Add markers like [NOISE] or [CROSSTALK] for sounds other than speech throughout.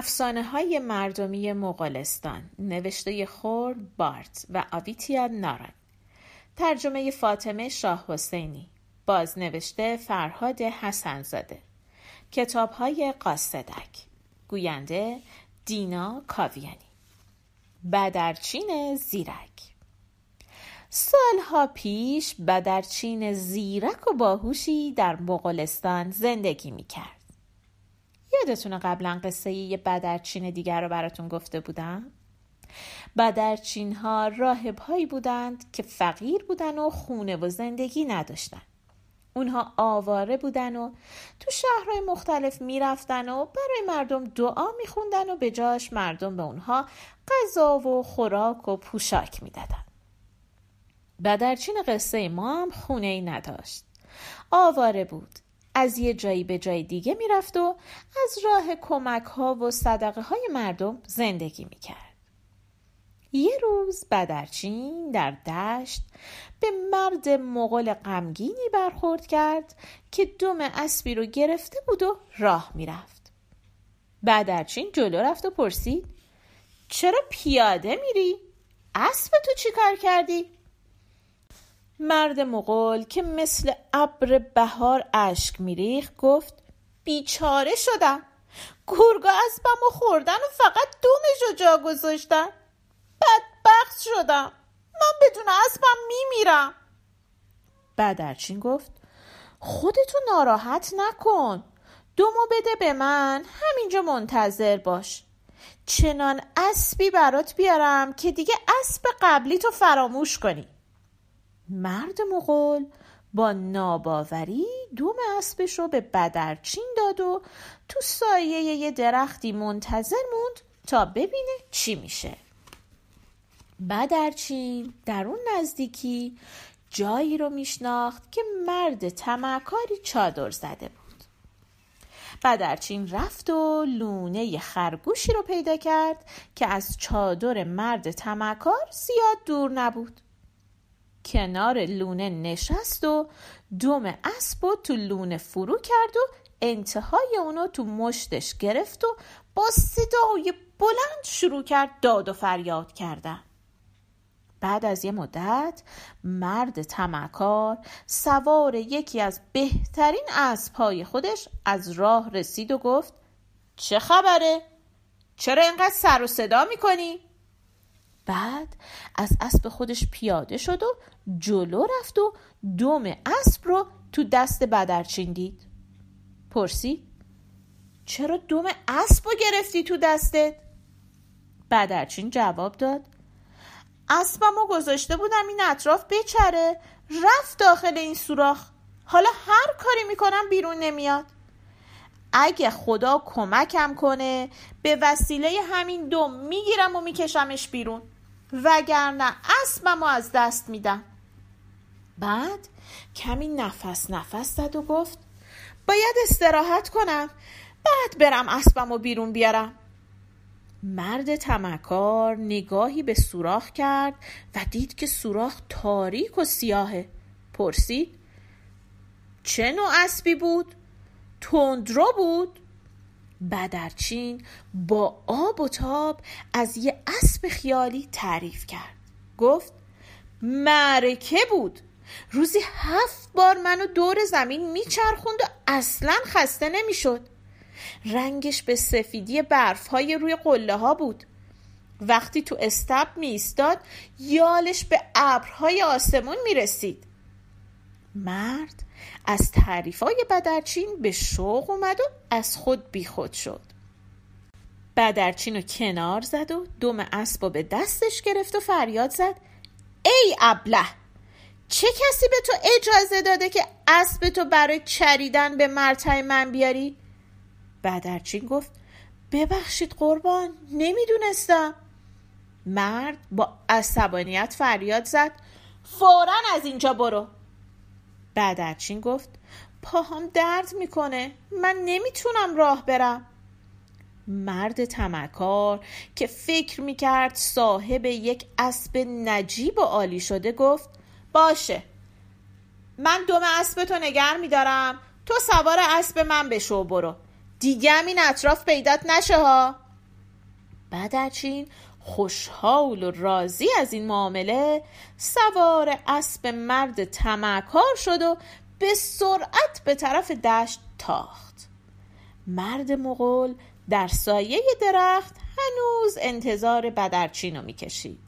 افسانه های مردمی مغولستان نوشته خورد بارت و آویتیا نارنگ ترجمه فاطمه شاه حسینی. بازنوشته فرهاد حسنزاده. کتاب های قاصدک. گوینده دینا کاویانی. بدرچین زیرک. سالها پیش بدرچین زیرک و باهوشی در مغولستان زندگی می‌کرد. یادتونه قبلا قصه یه بدرچین دیگر رو براتون گفته بودم؟ بدرچین ها راهب هایی بودند که فقیر بودن و خونه و زندگی نداشتن. اونها آواره بودن و تو شهرهای مختلف می‌رفتن و برای مردم دعا میخوندن و به جاش مردم به اونها غذا و خوراک و پوشاک می‌دادن. بدرچین قصه ما هم خونه ای نداشت. آواره بود. از یه جایی به جای دیگه می‌رفت و از راه کمک ها و صدقه های مردم زندگی می‌کرد. یه روز بدرچین در دشت به مرد مغول غمگینی برخورد کرد که دم اسبی رو گرفته بود و راه می‌رفت. بدرچین جلو رفت و پرسید چرا پیاده میری؟ اسب تو چی کار کردی؟ مرد مغول که مثل ابر بهار اشک میریخت گفت بیچاره شدم. گرگا اسبم و خوردن و فقط دومش رو جا گذاشتن. بدبخت شدم. من بدون اسبم میمیرم. بدرچین گفت خودتو ناراحت نکن. دومو بده به من همینجا منتظر باش. چنان اسبی برات بیارم که دیگه اسب قبلی تو فراموش کنی. مرد مغول با ناباوری دوم اسبش رو به بدرچین داد و تو سایه یه درختی منتظر موند تا ببینه چی میشه. بدرچین در اون نزدیکی جایی رو میشناخت که مرد تمکاری چادر زده بود. بدرچین رفت و لونه خرگوشی رو پیدا کرد که از چادر مرد تمکار زیاد دور نبود. کنار لونه نشست و دوم اسب و تو لونه فرو کرد و انتهای اونو تو مشتش گرفت و با صدای بلند شروع کرد داد و فریاد کردن بعد از یه مدت مرد تمکار سوار یکی از بهترین اسبهای خودش از راه رسید و گفت چه خبره؟ چرا اینقدر سر و صدا می‌کنی؟ بعد از اسب خودش پیاده شد و جلو رفت و دوم اسب رو تو دست بدرچین دید پرسید چرا دوم اسب رو گرفتی تو دستت؟ بدرچین جواب داد. اسبم رو گذاشته بودم این اطراف بچره رفت داخل این سوراخ. حالا هر کاری می‌کنم بیرون نمیاد. اگه خدا کمکم کنه به وسیله همین دوم می‌گیرم و میکشمش بیرون. وگرنه اسبم از دست میدم بعد کمی نفس نفس زد و گفت باید استراحت کنم بعد برم اسبم و بیرون بیارم مرد تمکار نگاهی به سوراخ کرد و دید که سوراخ تاریک و سیاهه پرسید چه نوع اسبی بود؟ تندرو بود؟ بدرچین با آب و تاب از یه اسب خیالی تعریف کرد. گفت معرکه بود. روزی هفت بار منو دور زمین میچرخوند و اصلا خسته نمی‌شد. رنگش به سفیدی برف های روی قله ها بود. وقتی تو استب می ایستاد یالش به ابرهای آسمون می رسید مرد از تعریفای بدرچین به شوق اومد و از خود بیخود شد. بدرچین رو کنار زد و دم اسب به دستش گرفت و فریاد زد ای ابله چه کسی به تو اجازه داده که اسب تو برای چریدن به مرتع من بیاری؟ بدرچین گفت ببخشید قربان نمی‌دونستم. مرد با عصبانیت فریاد زد فورا از اینجا برو. بدرچین گفت پاهام درد می‌کنه. من نمی‌تونم راه برم. مرد تمکار که فکر می‌کرد صاحب یک اسب نجیب و عالی شده گفت باشه. من دوم اسب تو نگر میدارم. تو سوار اسب من بشو برو. دیگه این اطراف پیدات نشه ها. بدرچین خوشحال و راضی از این معامله سوار اسب مرد تمکار شد و به سرعت به طرف دشت تاخت. مرد مغول در سایه درخت هنوز انتظار بدرچین رو می‌کشید.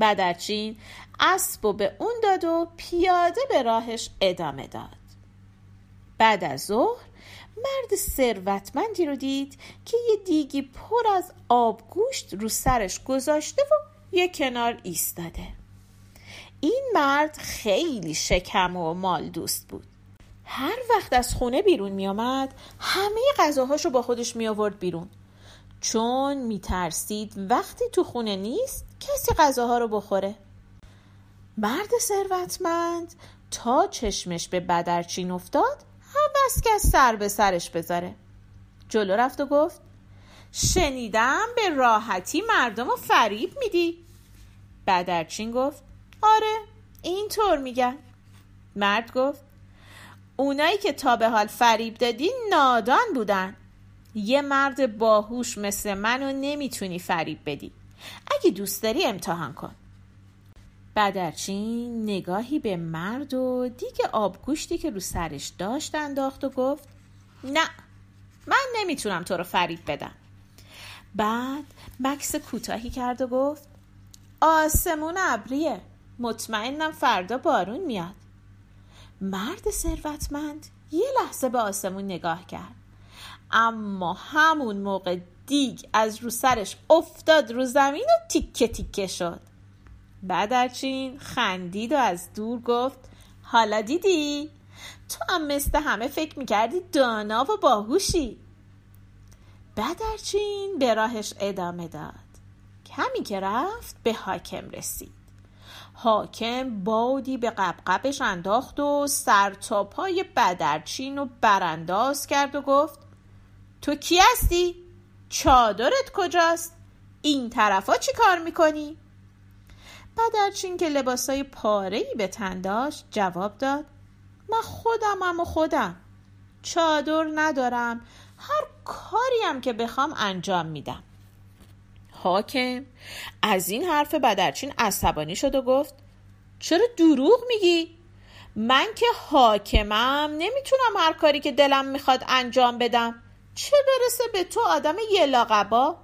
بدرچین اسب و به اون داد و پیاده به راهش ادامه داد. بعد از ظهر مرد ثروتمندی رو دید که یه دیگی پر از آبگوشت رو سرش گذاشته و یه کنار ایستاده. این مرد خیلی شکم و مال دوست بود. هر وقت از خونه بیرون می آمد همه غذاهاشو با خودش می آورد بیرون. چون می ترسید وقتی تو خونه نیست کسی غذاها رو بخوره. مرد ثروتمند تا چشمش به بدرچین افتاد حوض که سر به سرش بذاره. جلو رفت و گفت شنیدم به راحتی مردم رو فریب میدی. بدرچین گفت آره اینطور میگن. مرد گفت اونایی که تا به حال فریب دادی نادان بودن. یه مرد باهوش مثل منو نمی‌تونی فریب بدی. اگه دوست داری امتحان کن. بدرچین نگاهی به مرد و دیگه آبگوشتی که رو سرش داشت انداخت و گفت نه من نمی‌تونم تو رو فریب بدم. بعد مکس کوتاهی کرد و گفت آسمون ابریه مطمئنم فردا بارون میاد. مرد ثروتمند یه لحظه به آسمون نگاه کرد اما همون موقع دیگ از رو سرش افتاد رو زمین و تیکه تیکه شد. بدرچین خندید و از دور گفت حالا دیدی؟ تو هم مثل همه فکر می‌کردی دانا و باهوشی بدرچین به راهش ادامه داد کمی که رفت به حاکم رسید حاکم بادی به قبقبش انداخت و سر تا پای بدرچین و برانداز کرد و گفت تو کی هستی؟ چادرت کجاست؟ این طرفا چی کار می‌کنی؟ بدرچین که لباسای پارهی به تن داشت جواب داد من خودمم و خودم چادر ندارم هر کاریم که بخوام انجام میدم حاکم از این حرف بدرچین عصبانی شد و گفت چرا دروغ میگی؟ من که حاکمم نمی‌تونم هر کاری که دلم می‌خواد انجام بدم چه برسه به تو آدم یه لاقبا؟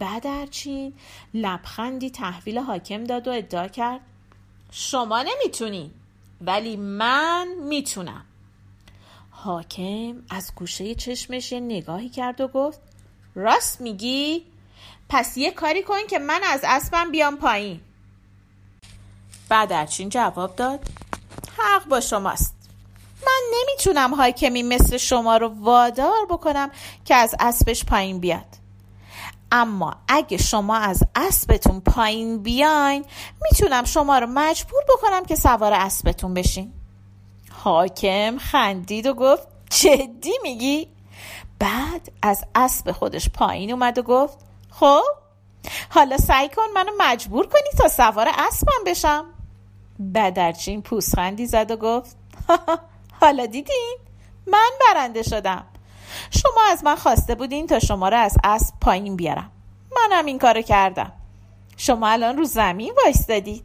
بدرچین لبخندی تحویل حاکم داد و ادعا کرد شما نمی‌تونی ولی من می‌تونم. حاکم از گوشه چشمش یه نگاهی کرد و گفت راست میگی؟ پس یه کاری کن که من از اسبم بیام پایین. بدرچین جواب داد حق با شماست. من نمی‌تونم حاکمی مثل شما رو وادار بکنم که از اسبش پایین بیاد. اما اگه شما از اسبتون پایین بیاین می‌تونم شما رو مجبور بکنم که سوار اسبتون بشین. حاکم خندید و گفت جدی میگی؟ بعد از اسب خودش پایین اومد و گفت خب حالا سعی کن منو مجبور کنی تا سوار اسبم بشم. بدرچین پوسخندی زد و گفت [LAUGHS] حالا دیدین؟ من برنده شدم. شما از من خواسته بودین تا شما رو از اسب پایین بیارم. منم این کارو کردم. شما الان رو زمین وایستادید.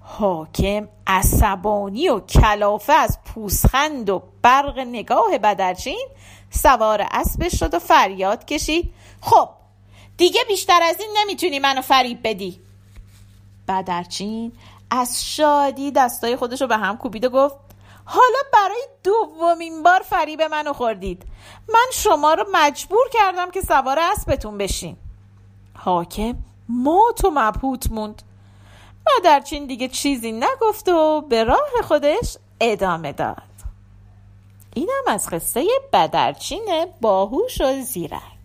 حاکم عصبانی و کلافه از پوسخند و برق نگاه بدرچین سوار اسبش شد و فریاد کشید. خب دیگه بیشتر از این نمی‌تونی منو فریب بدی. بدرچین از شادی دستای خودش رو به هم کوبید و گفت حالا برای دومین بار فریب منو خوردید. من شما رو مجبور کردم که سوار اسبتون بشین. حاکم مات و مبهوت موند. بدرچین دیگه چیزی نگفت و به راه خودش ادامه داد. اینم از قصه بدرچین باهوش و زیرک.